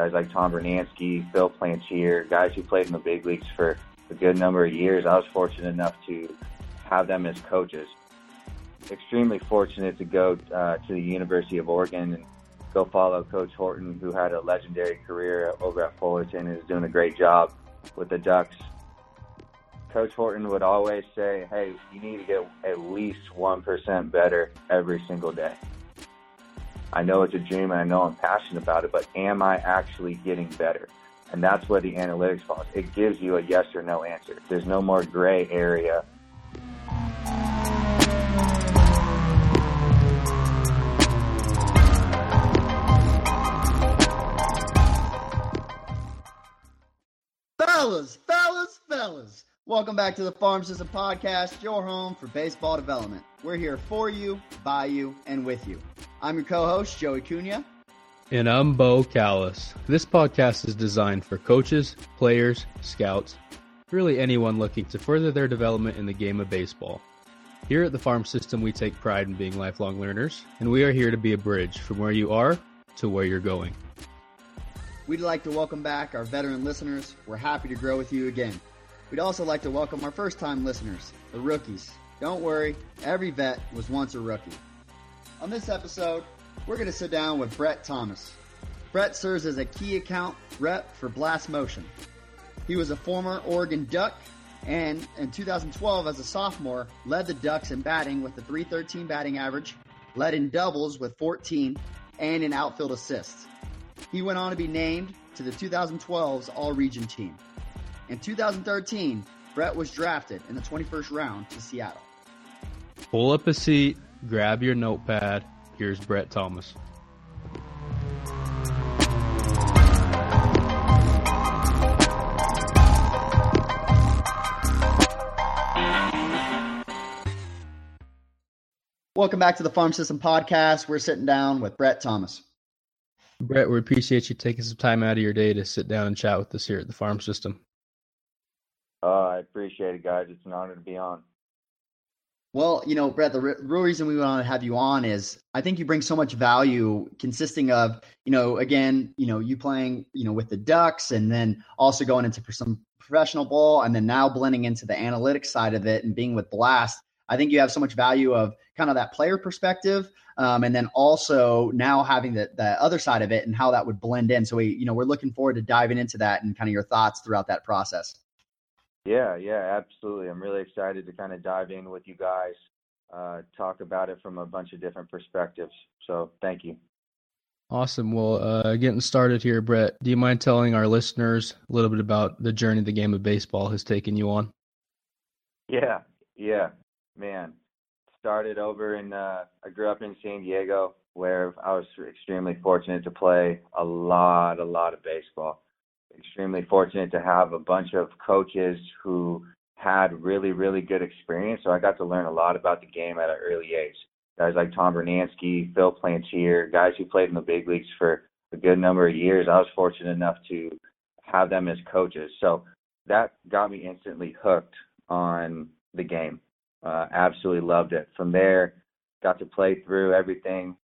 guys like Tom Brunansky, Phil Plantier, guys who played in the big leagues for a good number of years. I was fortunate enough to have them as coaches. Extremely fortunate to go uh, to the University of Oregon and go follow Coach Horton, who had a legendary career over at Fullerton and is doing a great job with the Ducks. Coach Horton would always say, hey, you need to get at least 1% better every single day. I know it's a dream and I know I'm passionate about it, but am I actually getting better? And that's where the analytics falls. It gives you a yes or no answer. There's no more gray area. Fellas, fellas, fellas. Welcome back to the Farm System Podcast, your home for baseball development. We're here for you, by you, and with you. I'm your co-host, Joey Cunha. And I'm Bo Callis. This podcast is designed for coaches, players, scouts, really anyone looking to further their development in the game of baseball. Here at the Farm System, we take pride in being lifelong learners, and we are here to be a bridge from where you are to where you're going. We'd like to welcome back our veteran listeners. We're happy to grow with you again. We'd also like to welcome our first time listeners, the rookies. Don't worry, every vet was once a rookie. On this episode, we're going to sit down with Brett Thomas. Brett serves as a key account rep for Blast Motion. He was a former Oregon Duck and in 2012 as a sophomore led the Ducks in batting with a 313 batting average, led in doubles with 14 and in outfield assists. He went on to be named to the 2012's All-Region team. In 2013, Brett was drafted in the 21st round to Seattle. Pull up a seat, grab your notepad. Here's Brett Thomas. Welcome back to the Farm System Podcast. We're sitting down with Brett Thomas. Brett, we appreciate you taking some time out of your day to sit down and chat with us here at the Farm System. Uh, I appreciate it, guys. It's an honor to be on. Well, you know, Brett, the re- real reason we want to have you on is I think you bring so much value consisting of, you know, again, you know, you playing, you know, with the Ducks and then also going into some professional ball and then now blending into the analytics side of it and being with Blast. I think you have so much value of kind of that player perspective. Um, and then also now having the, the other side of it and how that would blend in. So we, you know, we're looking forward to diving into that and kind of your thoughts throughout that process. Yeah, yeah, absolutely. I'm really excited to kind of dive in with you guys, uh, talk about it from a bunch of different perspectives. So thank you. Awesome. Well, uh, getting started here, Brett, do you mind telling our listeners a little bit about the journey the game of baseball has taken you on? Yeah, yeah, man. Started over in, uh, I grew up in San Diego where I was extremely fortunate to play a lot, a lot of baseball extremely fortunate to have a bunch of coaches who had really, really good experience. So I got to learn a lot about the game at an early age. Guys like Tom Brunansky, Phil Plantier, guys who played in the big leagues for a good number of years. I was fortunate enough to have them as coaches. So that got me instantly hooked on the game. Uh, absolutely loved it. From there, got to play through everything.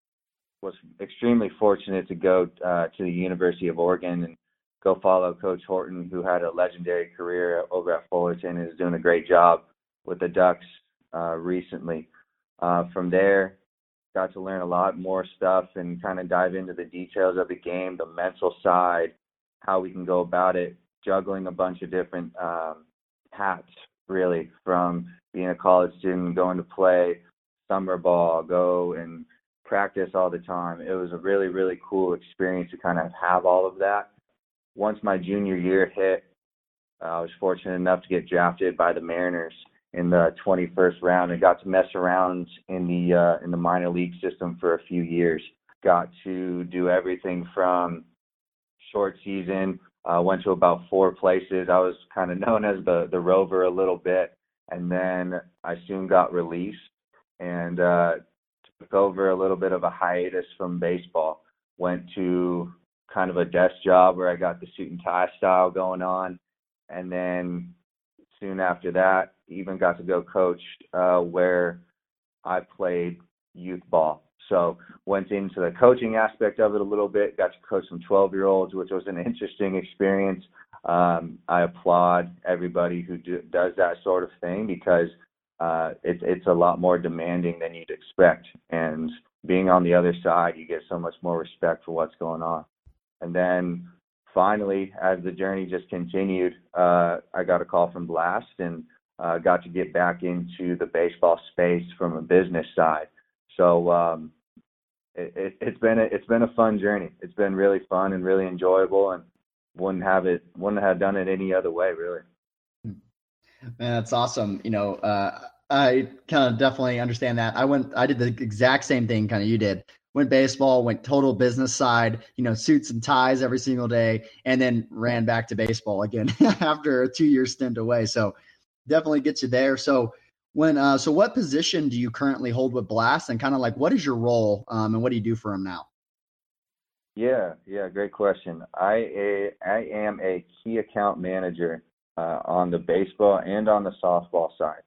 Was extremely fortunate to go uh, to the University of Oregon and go follow Coach Horton, who had a legendary career over at Fullerton and is doing a great job with the Ducks uh, recently. Uh, from there, got to learn a lot more stuff and kind of dive into the details of the game, the mental side, how we can go about it, juggling a bunch of different um, hats, really, from being a college student, going to play summer ball, go and practice all the time. It was a really, really cool experience to kind of have all of that once my junior year hit, I was fortunate enough to get drafted by the Mariners in the 21st round and got to mess around in the uh, in the minor league system for a few years. Got to do everything from short season. Uh, went to about four places. I was kind of known as the the rover a little bit, and then I soon got released and uh, took over a little bit of a hiatus from baseball. Went to kind of a desk job where I got the suit and tie style going on. And then soon after that, even got to go coach uh, where I played youth ball. So went into the coaching aspect of it a little bit. Got to coach some 12 year olds, which was an interesting experience. Um, I applaud everybody who do, does that sort of thing because uh, it's it's a lot more demanding than you'd expect. And being on the other side, you get so much more respect for what's going on. And then finally, as the journey just continued, uh, I got a call from Blast and uh, got to get back into the baseball space from a business side. So um, it, it, it's been a, it's been a fun journey. It's been really fun and really enjoyable, and wouldn't have it wouldn't have done it any other way, really. Man, that's awesome. You know, uh, I kind of definitely understand that. I went, I did the exact same thing, kind of you did. Went baseball, went total business side, you know, suits and ties every single day, and then ran back to baseball again after a two year stint away. So definitely gets you there. So when, uh, so what position do you currently hold with Blast, and kind of like what is your role, um, and what do you do for them now? Yeah, yeah, great question. I I am a key account manager uh, on the baseball and on the softball side.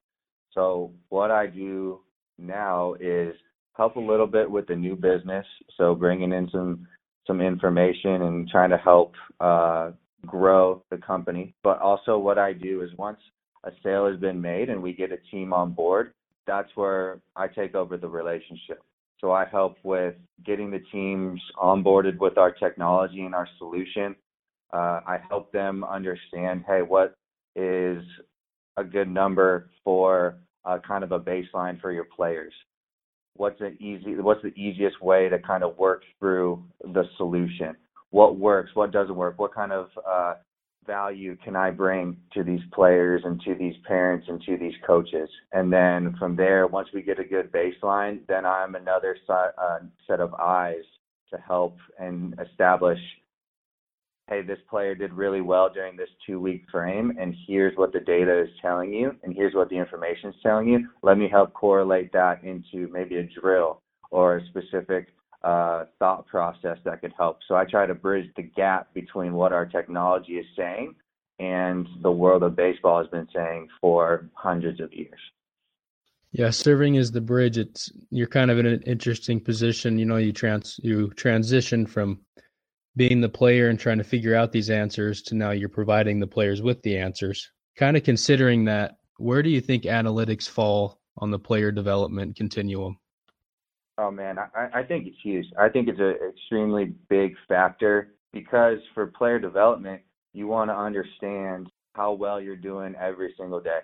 So what I do now is help a little bit with the new business. So bringing in some some information and trying to help uh, grow the company. But also what I do is once a sale has been made and we get a team on board, that's where I take over the relationship. So I help with getting the teams onboarded with our technology and our solution. Uh, I help them understand, hey, what is a good number for uh, kind of a baseline for your players? What's the easy? What's the easiest way to kind of work through the solution? What works? What doesn't work? What kind of uh, value can I bring to these players and to these parents and to these coaches? And then from there, once we get a good baseline, then I'm another uh, set of eyes to help and establish hey, this player did really well during this two week frame, and here's what the data is telling you, and here's what the information is telling you. Let me help correlate that into maybe a drill or a specific uh, thought process that could help. So I try to bridge the gap between what our technology is saying and the world of baseball has been saying for hundreds of years. Yeah, serving as the bridge. It's you're kind of in an interesting position. You know, you trans you transition from being the player and trying to figure out these answers to now you're providing the players with the answers. Kind of considering that, where do you think analytics fall on the player development continuum? Oh man, I, I think it's huge. I think it's an extremely big factor because for player development, you want to understand how well you're doing every single day.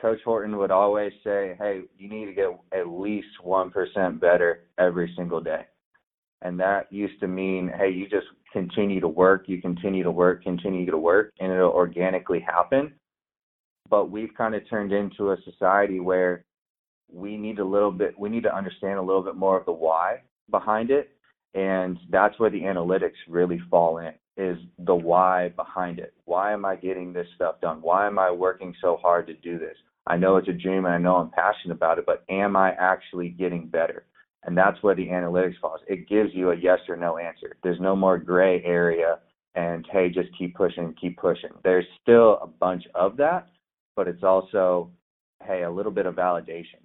Coach Horton would always say, "Hey, you need to get at least one percent better every single day," and that used to mean, "Hey, you just continue to work, you continue to work, continue to work, and it'll organically happen. But we've kind of turned into a society where we need a little bit, we need to understand a little bit more of the why behind it. And that's where the analytics really fall in is the why behind it. Why am I getting this stuff done? Why am I working so hard to do this? I know it's a dream and I know I'm passionate about it, but am I actually getting better? And that's where the analytics falls. It gives you a yes or no answer. There's no more gray area and hey, just keep pushing, keep pushing. There's still a bunch of that, but it's also, hey, a little bit of validation.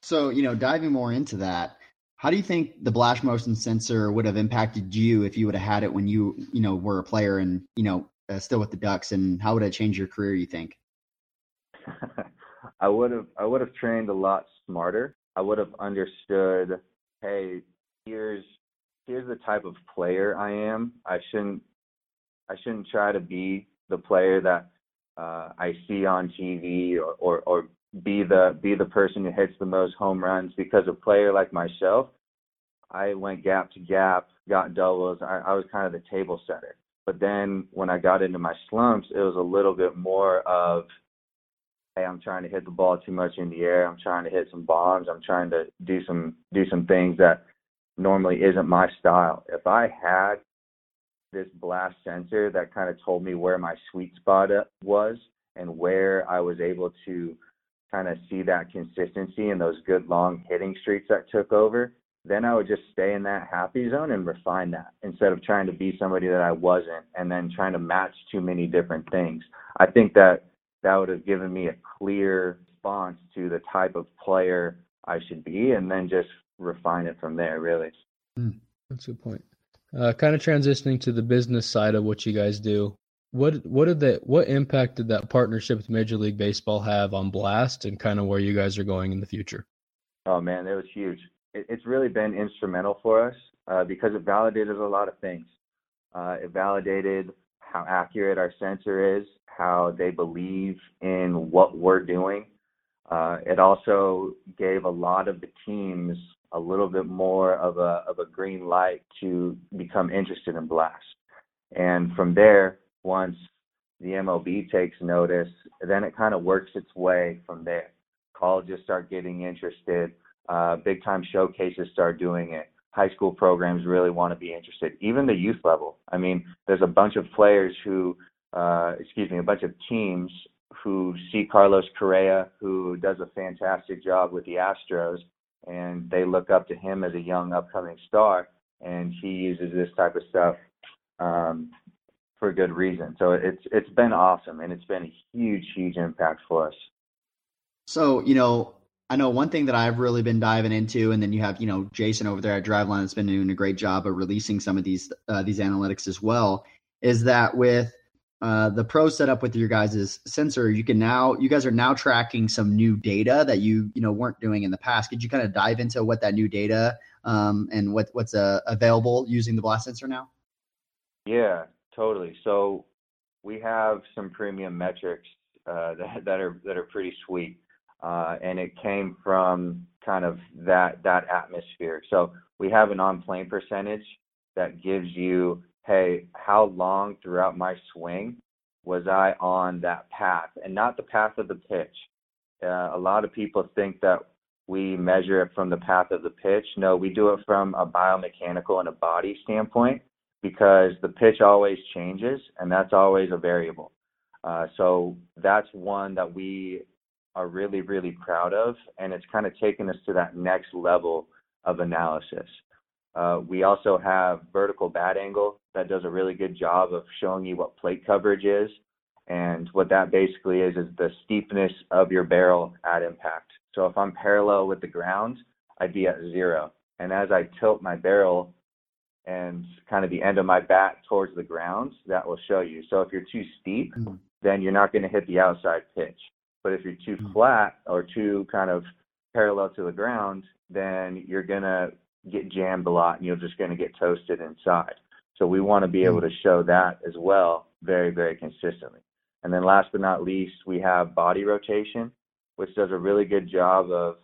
So, you know, diving more into that, how do you think the Blast Motion sensor would have impacted you if you would have had it when you, you know, were a player and, you know, uh, still with the Ducks and how would it change your career, you think? I would have I would have trained a lot smarter. I would have understood, hey, here's here's the type of player I am. I shouldn't I shouldn't try to be the player that uh, I see on TV or, or or be the be the person who hits the most home runs because a player like myself, I went gap to gap, got doubles. I, I was kind of the table setter. But then when I got into my slumps, it was a little bit more of I'm trying to hit the ball too much in the air. I'm trying to hit some bombs. I'm trying to do some do some things that normally isn't my style. If I had this blast sensor that kind of told me where my sweet spot uh, was and where I was able to kind of see that consistency and those good long hitting streaks that took over, then I would just stay in that happy zone and refine that instead of trying to be somebody that I wasn't and then trying to match too many different things. I think that that would have given me a clear response to the type of player I should be, and then just refine it from there. Really. Mm, that's a good point. Uh, kind of transitioning to the business side of what you guys do. What what did that what impact did that partnership with Major League Baseball have on Blast and kind of where you guys are going in the future? Oh man, it was huge. It, it's really been instrumental for us uh, because it validated a lot of things. Uh, it validated how accurate our sensor is, how they believe in what we're doing. Uh, it also gave a lot of the teams a little bit more of a of a green light to become interested in Blast. And from there, once the MLB takes notice, then it kind of works its way from there. Colleges start getting interested. Uh, big time showcases start doing it. High school programs really want to be interested. Even the youth level. I mean, there's a bunch of players who, uh, excuse me, a bunch of teams who see Carlos Correa, who does a fantastic job with the Astros, and they look up to him as a young upcoming star, and he uses this type of stuff um, for good reason. So it's it's been awesome, and it's been a huge, huge impact for us. So you know, I know one thing that I've really been diving into, and then you have you know Jason over there at Driveline that's been doing a great job of releasing some of these uh, these analytics as well. Is that with uh, the pro setup with your guys' sensor, you can now you guys are now tracking some new data that you you know weren't doing in the past. Could you kind of dive into what that new data um, and what what's uh, available using the blast sensor now? Yeah, totally. So we have some premium metrics uh, that that are that are pretty sweet, uh, and it came from kind of that that atmosphere. So we have an on plane percentage that gives you hey, how long throughout my swing was I on that path and not the path of the pitch? Uh, a lot of people think that we measure it from the path of the pitch. No, we do it from a biomechanical and a body standpoint because the pitch always changes and that's always a variable. Uh, so that's one that we are really, really proud of, and it's kind of taken us to that next level of analysis. Uh, we also have vertical bat angle that does a really good job of showing you what plate coverage is. And what that basically is, is the steepness of your barrel at impact. So if I'm parallel with the ground, I'd be at zero. And as I tilt my barrel and kind of the end of my bat towards the ground, that will show you. So if you're too steep, mm-hmm. then you're not going to hit the outside pitch. But if you're too mm-hmm. flat or too kind of parallel to the ground, then you're going to get jammed a lot and you're just going to get toasted inside. So we want to be able hmm. to show that as well very, very consistently. And then last but not least, we have body rotation, which does a really good job of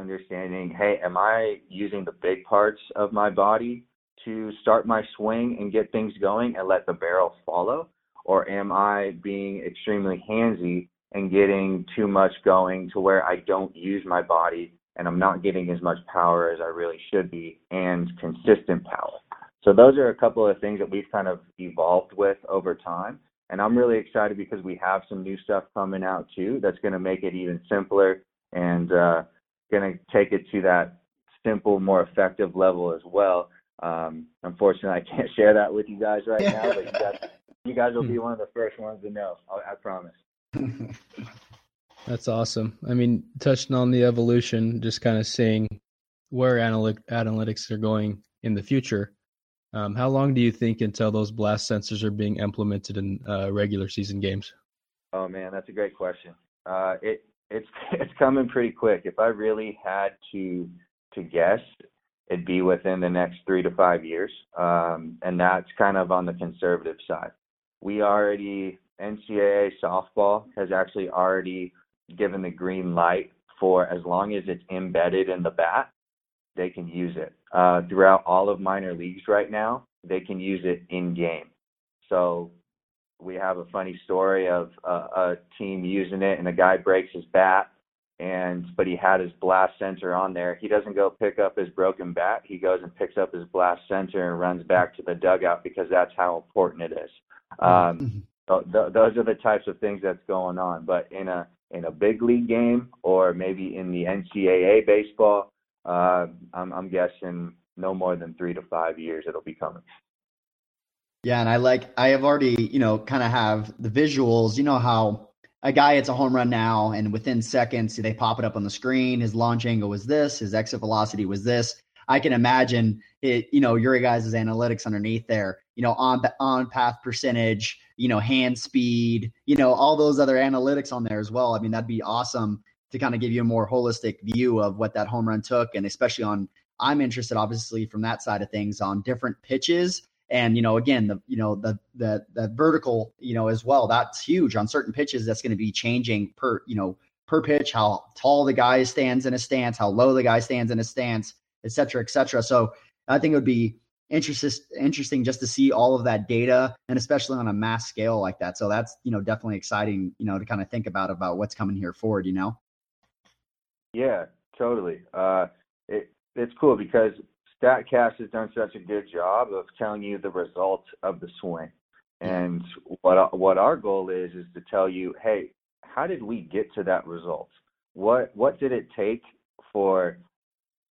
understanding, hey, am I using the big parts of my body to start my swing and get things going and let the barrel follow? Or am I being extremely handsy and getting too much going to where I don't use my body and I'm not getting as much power as I really should be and consistent power. So those are a couple of things that we've kind of evolved with over time. And I'm really excited because we have some new stuff coming out too that's going to make it even simpler and uh, going to take it to that simple, more effective level as well. Um, unfortunately, I can't share that with you guys right now, but you guys, you guys will be one of the first ones to know. I, I promise. That's awesome. I mean, touching on the evolution, just kind of seeing where analytics are going in the future. Um, how long do you think until those blast sensors are being implemented in uh, regular season games? Oh man, that's a great question. Uh, it it's it's coming pretty quick. If I really had to to guess, it'd be within the next three to five years, um, and that's kind of on the conservative side. We already NCAA softball has actually already given the green light for as long as it's embedded in the bat, they can use it. Uh, throughout all of minor leagues right now, they can use it in game. So we have a funny story of a, a team using it, and a guy breaks his bat, and but he had his blast sensor on there. He doesn't go pick up his broken bat. He goes and picks up his blast sensor and runs back to the dugout because that's how important it is. Um, mm-hmm. so th- those are the types of things that's going on. But in a in a big league game or maybe in the NCAA baseball, uh, I'm, I'm guessing no more than three to five years it'll be coming. Yeah, and I like I have already you know kind of have the visuals. You know how a guy hits a home run now, and within seconds they pop it up on the screen. His launch angle was this, his exit velocity was this. I can imagine it, you know, your guys' analytics underneath there, you know, on on path percentage, you know, hand speed, you know, all those other analytics on there as well. I mean, that'd be awesome to kind of give you a more holistic view of what that home run took, and especially on. I'm interested, obviously, from that side of things on different pitches and you know again the you know the the the vertical you know as well that's huge on certain pitches that's going to be changing per you know per pitch how tall the guy stands in a stance how low the guy stands in a stance et cetera et cetera so i think it would be interest, interesting just to see all of that data and especially on a mass scale like that so that's you know definitely exciting you know to kind of think about about what's coming here forward you know yeah totally uh it, it's cool because StatCast has done such a good job of telling you the results of the swing. And what what our goal is is to tell you, hey, how did we get to that result? What what did it take for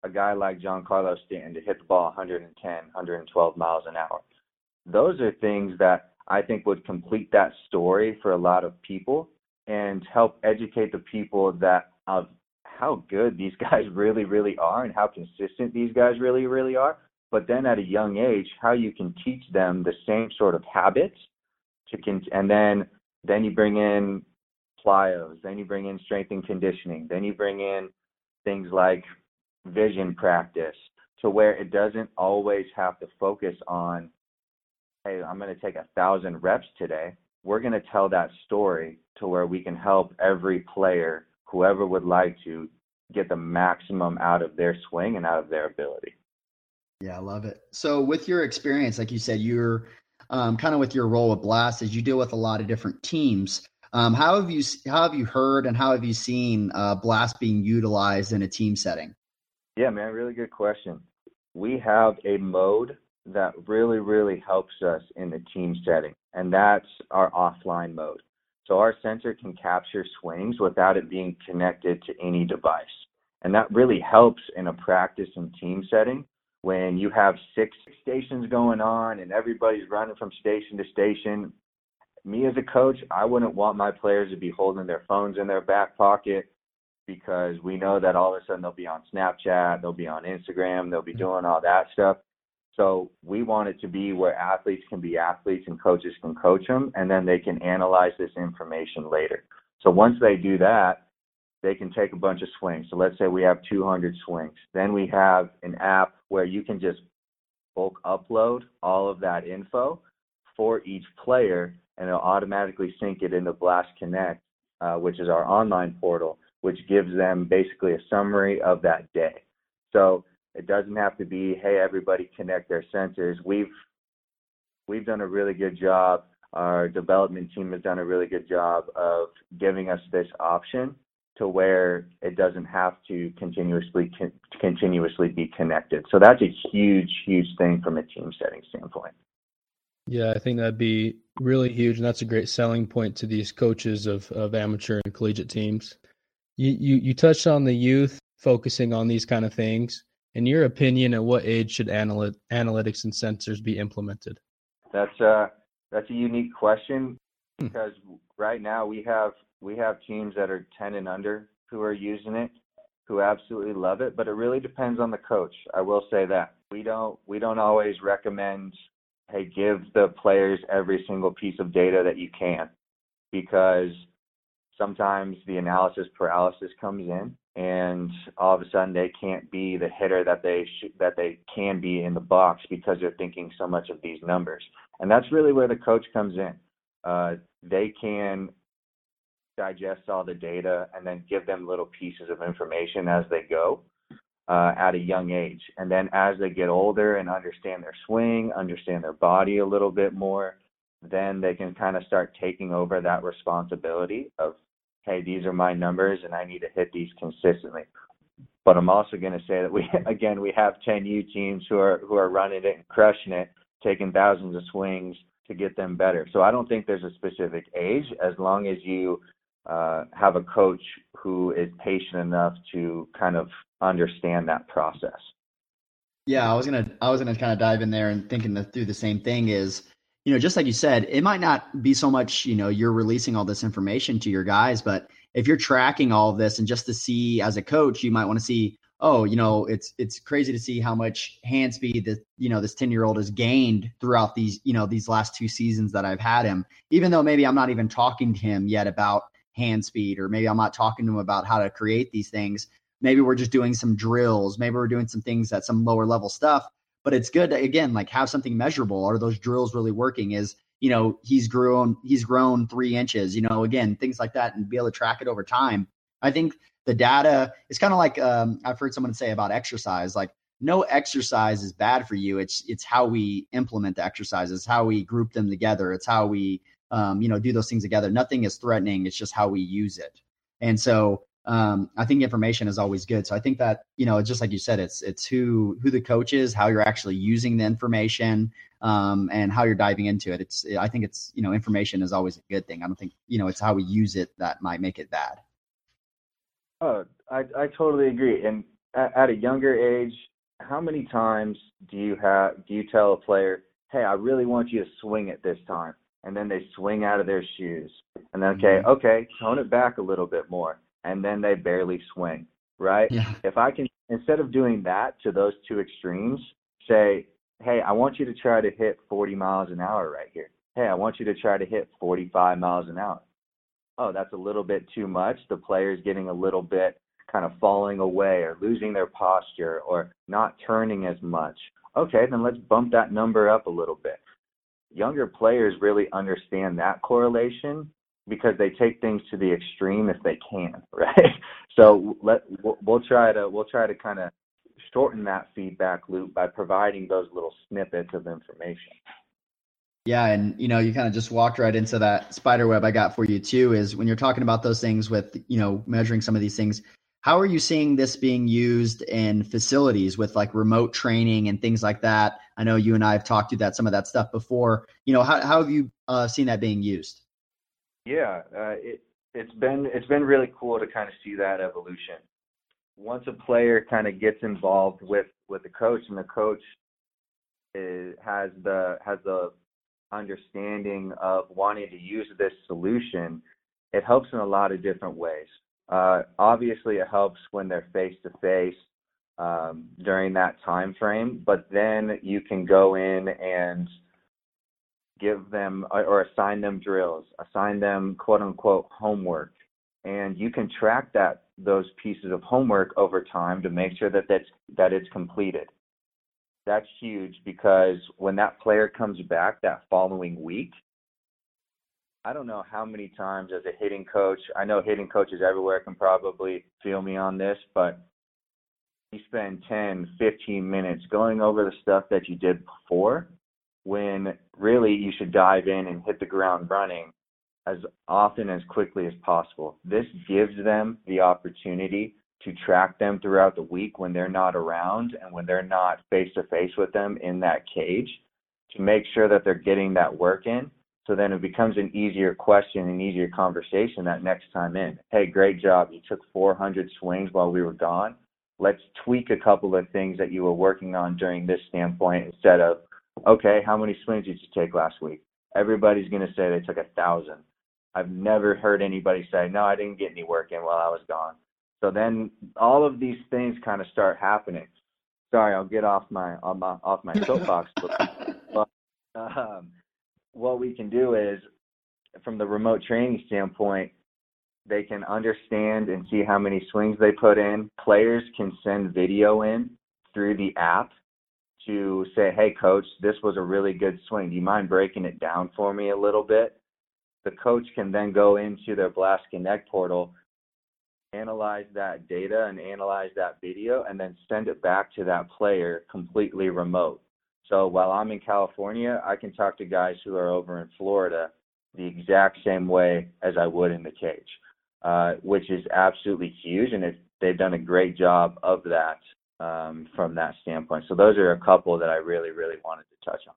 a guy like Giancarlo Stanton to hit the ball 110, 112 miles an hour? Those are things that I think would complete that story for a lot of people and help educate the people that of how good these guys really, really are and how consistent these guys really, really are. But then at a young age, how you can teach them the same sort of habits to con- and then then you bring in plyos, then you bring in strength and conditioning, then you bring in things like vision practice to where it doesn't always have to focus on, hey, I'm going to take a thousand reps today. We're going to tell that story to where we can help every player whoever would like to get the maximum out of their swing and out of their ability. Yeah, I love it. So, with your experience, like you said, you're um, kind of with your role with Blast, as you deal with a lot of different teams. Um, how have you how have you heard and how have you seen uh, Blast being utilized in a team setting? Yeah, man, really good question. We have a mode that really, really helps us in the team setting, and that's our offline mode. So our sensor can capture swings without it being connected to any device. And that really helps in a practice and team setting when you have six stations going on and everybody's running from station to station. Me as a coach, I wouldn't want my players to be holding their phones in their back pocket because we know that all of a sudden they'll be on Snapchat, they'll be on Instagram, they'll be mm-hmm. doing all that stuff. So we want it to be where athletes can be athletes and coaches can coach them, and then they can analyze this information later. So once they do that, they can take a bunch of swings. So let's say we have 200 swings. Then we have an app where you can just bulk upload all of that info for each player, and it'll automatically sync it into Blast Connect, uh, which is our online portal, which gives them basically a summary of that day. So it doesn't have to be, hey, everybody connect their sensors. We've we've done a really good job. Our development team has done a really good job of giving us this option to where it doesn't have to continuously con- continuously be connected. So that's a huge, huge thing from a team setting standpoint. Yeah, I think that'd be really huge, and that's a great selling point to these coaches of of amateur and collegiate teams. You you, you touched on the youth focusing on these kind of things. In your opinion, at what age should analy- analytics and sensors be implemented? That's a uh, that's a unique question hmm. because right now we have we have teams that are 10 and under who are using it, who absolutely love it, but it really depends on the coach. I will say that. We don't we don't always recommend hey give the players every single piece of data that you can because sometimes the analysis paralysis comes in and all of a sudden they can't be the hitter that they sh- that they can be in the box because they're thinking so much of these numbers. And that's really where the coach comes in. Uh, they can digest all the data and then give them little pieces of information as they go uh, at a young age. And then as they get older and understand their swing, understand their body a little bit more, then they can kind of start taking over that responsibility of hey, these are my numbers and I need to hit these consistently. But I'm also going to say that we again we have 10U teams who are who are running it and crushing it, taking thousands of swings to get them better. So I don't think there's a specific age as long as you uh, have a coach who is patient enough to kind of understand that process. Yeah, I was gonna I was gonna kind of dive in there and thinking that through the same thing is you know, just like you said, it might not be so much, you know, you're releasing all this information to your guys, but if you're tracking all of this and just to see as a coach, you might want to see, oh, you know, it's it's crazy to see how much hand speed that you know this ten year old has gained throughout these you know these last two seasons that I've had him. Even though maybe I'm not even talking to him yet about hand speed, or maybe I'm not talking to him about how to create these things. Maybe we're just doing some drills. Maybe we're doing some things at some lower level stuff. But it's good to again like have something measurable. Are those drills really working? Is you know he's grown he's grown three inches. You know again things like that and be able to track it over time. I think the data is kind of like um, I've heard someone say about exercise. Like no exercise is bad for you. It's it's how we implement the exercises, how we group them together. It's how we um, you know do those things together. Nothing is threatening. It's just how we use it. And so um, I think information is always good. So I think that you know, just like you said, it's it's who who the coach is, how you're actually using the information, um, and how you're diving into it. It's I think it's you know, information is always a good thing. I don't think you know, it's how we use it that might make it bad. Oh, I I totally agree. And at, at a younger age, how many times do you have do you tell a player, "Hey, I really want you to swing it this time," and then they swing out of their shoes, and then okay, mm-hmm. okay, tone it back a little bit more, and then they barely swing, right? Yeah. If I can instead of doing that to those two extremes, say, "Hey, I want you to try to hit 40 miles an hour right here." Hey, I want you to try to hit 45 miles an hour oh, that's a little bit too much. The player's getting a little bit kind of falling away or losing their posture or not turning as much. Okay, then let's bump that number up a little bit. Younger players really understand that correlation because they take things to the extreme if they can, right? So let we'll, try to we'll try to kind of shorten that feedback loop by providing those little snippets of information. Yeah, and you know, you kind of just walked right into that spider web I got for you too. Is when you're talking about those things with you know measuring some of these things. How are you seeing this being used in facilities with like remote training and things like that? I know you and I have talked to that some of that stuff before. You know, how how have you uh, seen that being used? Yeah, uh, it it's been it's been really cool to kind of see that evolution. Once a player kind of gets involved with with the coach, and the coach is, has the has the understanding of wanting to use this solution, it helps in a lot of different ways. Uh, obviously, it helps when they're face to face during that time frame, but then you can go in and give them uh, or assign them drills, assign them quote unquote homework, and you can track that those pieces of homework over time to make sure that that's that it's completed. That's huge because when that player comes back that following week, I don't know how many times as a hitting coach, I know hitting coaches everywhere can probably feel me on this, but you spend 10, 15 minutes going over the stuff that you did before when really you should dive in and hit the ground running as often as quickly as possible. This gives them the opportunity to track them throughout the week when they're not around and when they're not face to face with them in that cage to make sure that they're getting that work in. So then it becomes an easier question and easier conversation that next time in. Hey, great job. You took 400 swings while we were gone. Let's tweak a couple of things that you were working on during this standpoint instead of, okay, how many swings did you take last week? Everybody's going to say they took a thousand. I've never heard anybody say, no, I didn't get any work in while I was gone. So then all of these things kind of start happening. Sorry, I'll get off my off my, off my soapbox. but um, what we can do is, from the remote training standpoint, they can understand and see how many swings they put in. Players can send video in through the app to say, hey, coach, this was a really good swing. Do you mind breaking it down for me a little bit? The coach can then go into their Blast Connect portal analyze that data and analyze that video and then send it back to that player completely remote. So while I'm in California, I can talk to guys who are over in Florida the exact same way as I would in the cage, uh, which is absolutely huge. And it, they've done a great job of that um, from that standpoint. So those are a couple that I really, really wanted to touch on.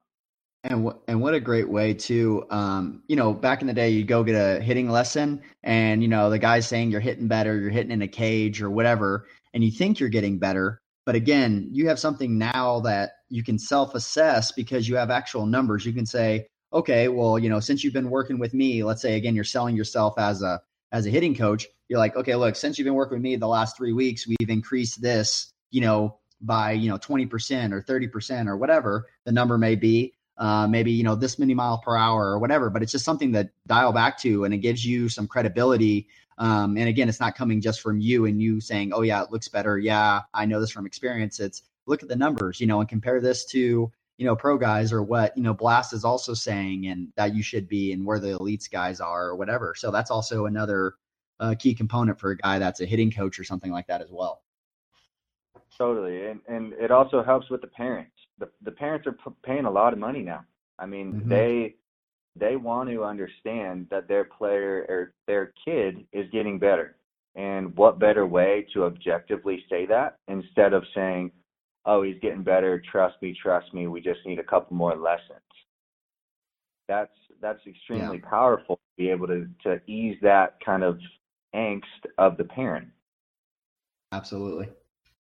And what and what a great way to, um, you know, back in the day, you go get a hitting lesson, and you know the guy's saying you're hitting better, you're hitting in a cage or whatever, and you think you're getting better, but again, you have something now that you can self-assess because you have actual numbers. You can say, okay, well, you know, since you've been working with me, let's say again, you're selling yourself as a as a hitting coach. You're like, okay, look, since you've been working with me the last three weeks, we've increased this you know, by you know 20% or 30% or whatever the number may be uh, maybe you know this many mile per hour or whatever but it's just something that dial back to and it gives you some credibility um, and again it's not coming just from you and you saying oh yeah it looks better. Yeah i know this from experience. It's look at the numbers you know and compare this to you know pro guys or what you know blast is also saying and that you should be and where the elites guys are or whatever. So that's also another uh, key component for a guy that's a hitting coach or something like that as well Totally, and and it also helps with the parents. The the parents are p- paying a lot of money now. I mean, mm-hmm. they they want to understand that their player or their kid is getting better. And what better way to objectively say that instead of saying, "Oh, he's getting better. Trust me, trust me. We just need a couple more lessons." That's that's extremely yeah. powerful to be able to to ease that kind of angst of the parent. Absolutely.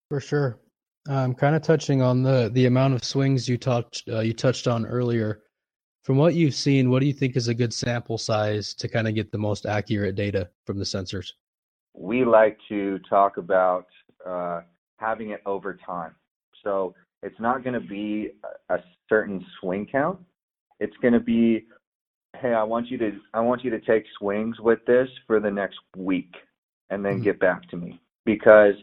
For sure. Um, kind of touching on the the amount of swings you touched uh, you touched on earlier. From what you've seen, what do you think is a good sample size to kind of get the most accurate data from the sensors? We like to talk about uh, having it over time. So it's not going to be a certain swing count. It's going to be, hey, I want you to I want you to take swings with this for the next week, and then mm-hmm. get back to me because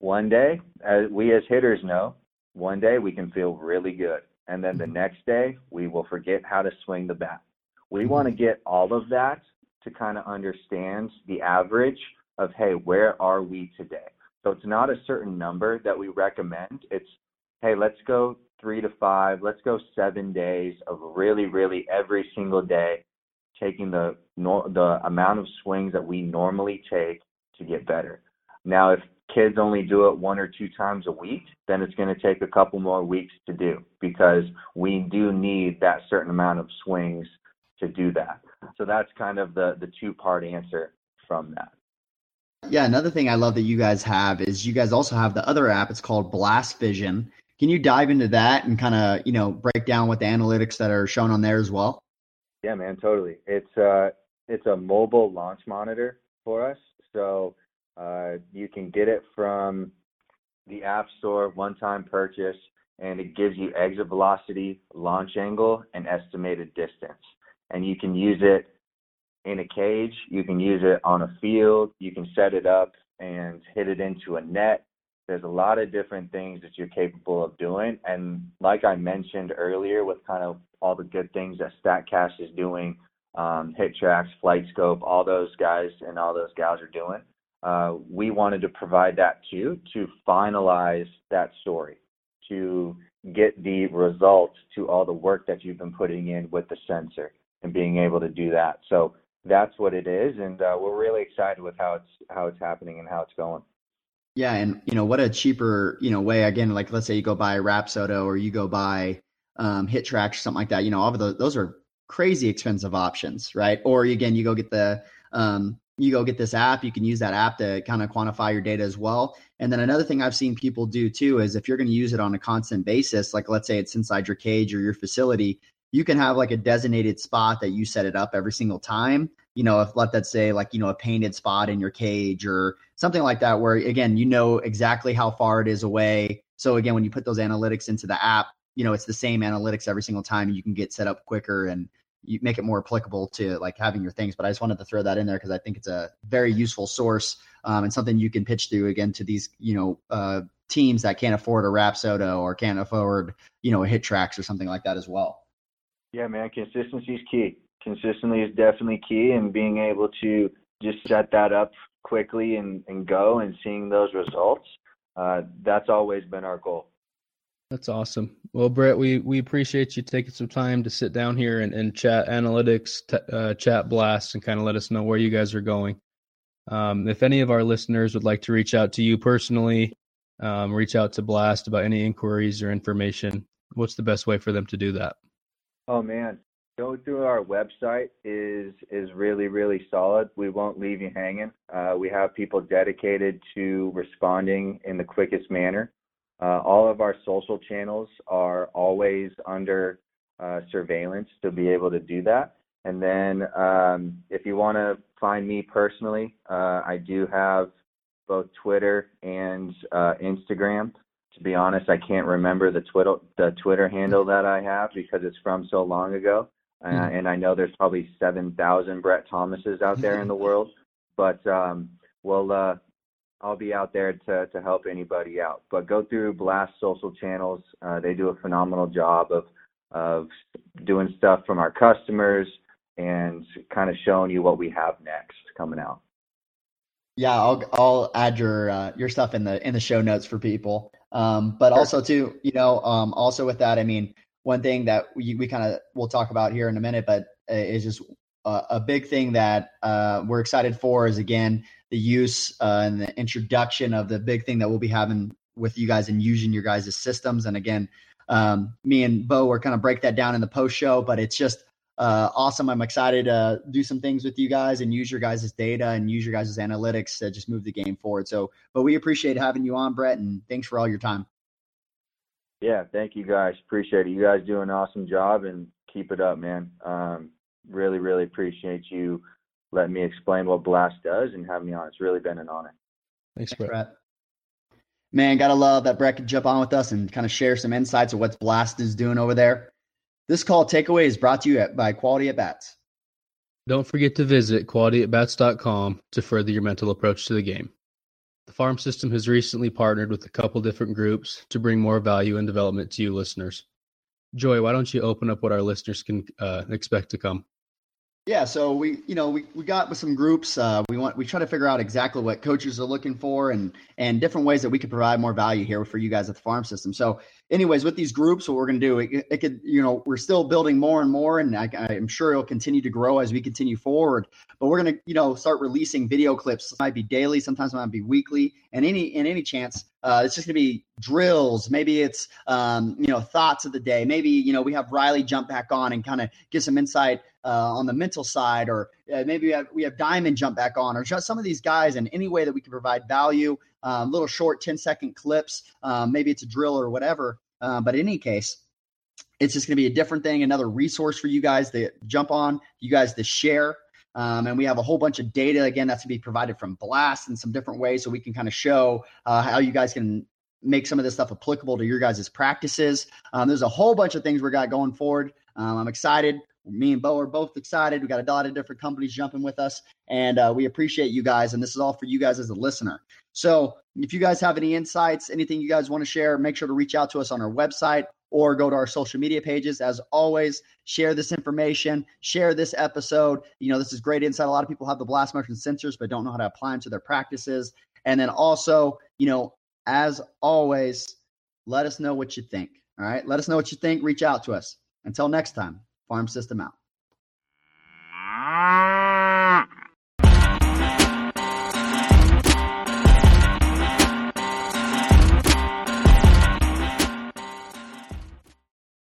one day, as we as hitters know, one day we can feel really good. And then the mm-hmm. next day, we will forget how to swing the bat. We mm-hmm. want to get all of that to kind of understand the average of, hey, where are we today? So it's not a certain number that we recommend. It's, hey, let's go three to five, let's go seven days of really, really every single day taking the the amount of swings that we normally take to get better. Now, if kids only do it one or two times a week, then it's going to take a couple more weeks to do because we do need that certain amount of swings to do that. So that's kind of the the two part answer from that. Yeah, another thing I love that you guys have is you guys also have the other app. It's called Blast Vision. Can you dive into that and kind of you know break down what the analytics that are shown on there as well? Yeah, man, totally. It's uh it's a mobile launch monitor for us. So uh, you can get it from the App Store, one-time purchase, and it gives you exit velocity, launch angle, and estimated distance. And you can use it in a cage, you can use it on a field, you can set it up and hit it into a net. There's a lot of different things that you're capable of doing. And like I mentioned earlier, with kind of all the good things that StatCast is doing, um, HitTrax, Flight Scope, all those guys and all those gals are doing, uh, we wanted to provide that too to finalize that story, to get the results to all the work that you've been putting in with the sensor and being able to do that. So that's what it is, and uh, we're really excited with how it's how it's happening and how it's going. Yeah, and you know what a cheaper you know way again, like let's say you go buy Rapsodo or you go buy um, HitTrax or something like that. You know, all of those those are crazy expensive options, right? Or again, you go get the um, you go get this app, you can use that app to kind of quantify your data as well. And then another thing I've seen people do too is if you're going to use it on a constant basis, like let's say it's inside your cage or your facility, you can have like a designated spot that you set it up every single time. You know, if let that say like, you know, a painted spot in your cage or something like that, where again, you know exactly how far it is away. So again, when you put those analytics into the app, you know, it's the same analytics every single time. You can get set up quicker and you make it more applicable to like having your things. But I just wanted to throw that in there because I think it's a very useful source um, and something you can pitch through again to these you know uh, teams that can't afford a rap Rapsodo or can't afford you know a HitTrax or something like that as well. Yeah, man, consistency is key. Consistently is definitely key, and being able to just set that up quickly and, and go and seeing those results. Uh, that's always been our goal. That's awesome. Well, Brett, we, we appreciate you taking some time to sit down here and, and chat analytics, t- uh, chat blast, and kind of let us know where you guys are going. Um, if any of our listeners would like to reach out to you personally, um, reach out to Blast about any inquiries or information, what's the best way for them to do that? Oh man, go through our website is is really really solid. We won't leave you hanging. Uh, we have people dedicated to responding in the quickest manner. Uh, all of our social channels are always under uh, surveillance to be able to do that. And then um, if you want to find me personally, uh, I do have both Twitter and uh, Instagram. to be honest, I can't remember the Twitter the Twitter handle that I have because it's from so long ago. Uh, mm-hmm. and I know there's probably 7,000 Brett Thomases out there in the world, but um, well, uh, I'll be out there to to help anybody out. But go through Blast social channels; uh, they do a phenomenal job of of doing stuff from our customers and kind of showing you what we have next coming out. Yeah, I'll I'll add your uh, your stuff in the in the show notes for people. Um, but sure. also too, you know, um, also with that, I mean, one thing that we we kind of we'll talk about here in a minute, but uh, is just uh, a big thing that uh, we're excited for is again the use uh, and the introduction of the big thing that we'll be having with you guys and using your guys' systems. And again, um, me and Bo are kind of break that down in the post show, but it's just uh, awesome. I'm excited to do some things with you guys and use your guys' data and use your guys' analytics to just move the game forward. So, but we appreciate having you on, Brett, and thanks for all your time. Yeah, thank you guys. Appreciate it. You guys do an awesome job and keep it up, man. Um, really, really appreciate you letting me explain what Blast does and having me on. It's really been an honor. Thanks, Brett. Brett. Man, gotta love that Brett could jump on with us and kind of share some insights of what Blast is doing over there. This call takeaway is brought to you by Quality at Bats. Don't forget to visit qualityatbats.com to further your mental approach to the game. The farm system has recently partnered with a couple different groups to bring more value and development to you listeners. Joy, why don't you open up what our listeners can uh, expect to come? Yeah, so we, you know, we, we got with some groups. Uh, we want we try to figure out exactly what coaches are looking for and and different ways that we could provide more value here for you guys at the farm system. So, anyways, with these groups, what we're going to do, it, it, could, you know, we're still building more and more, and I, I'm sure it'll continue to grow as we continue forward. But we're going to, you know, start releasing video clips. It might be daily, sometimes it might be weekly, and any in any chance, uh, it's just going to be drills. Maybe it's um, you know thoughts of the day. Maybe you know we have Riley jump back on and kind of give some insight uh, on the mental side, or uh, maybe we have, we have Diamond jump back on, or just some of these guys in any way that we can provide value. Um, little short 10 second clips. Um, maybe it's a drill or whatever. Uh, but in any case, it's just going to be a different thing, another resource for you guys to jump on, you guys to share. Um, and we have a whole bunch of data again that's going to be provided from Blast in some different ways, so we can kind of show uh, how you guys can make some of this stuff applicable to your guys' practices. Um, there's a whole bunch of things we got going forward. Um, I'm excited me and Bo are both excited. We got a lot of different companies jumping with us, and uh, we appreciate you guys. And this is all for you guys as a listener. So if you guys have any insights, anything you guys want to share, make sure to reach out to us on our website or go to our social media pages. As always, share this information, share this episode. You know, this is great insight. A lot of people have the blast motion sensors, but don't know how to apply them to their practices. And then also, you know, as always, let us know what you think. All right. Let us know what you think. Reach out to us. Until next time. Farm System out.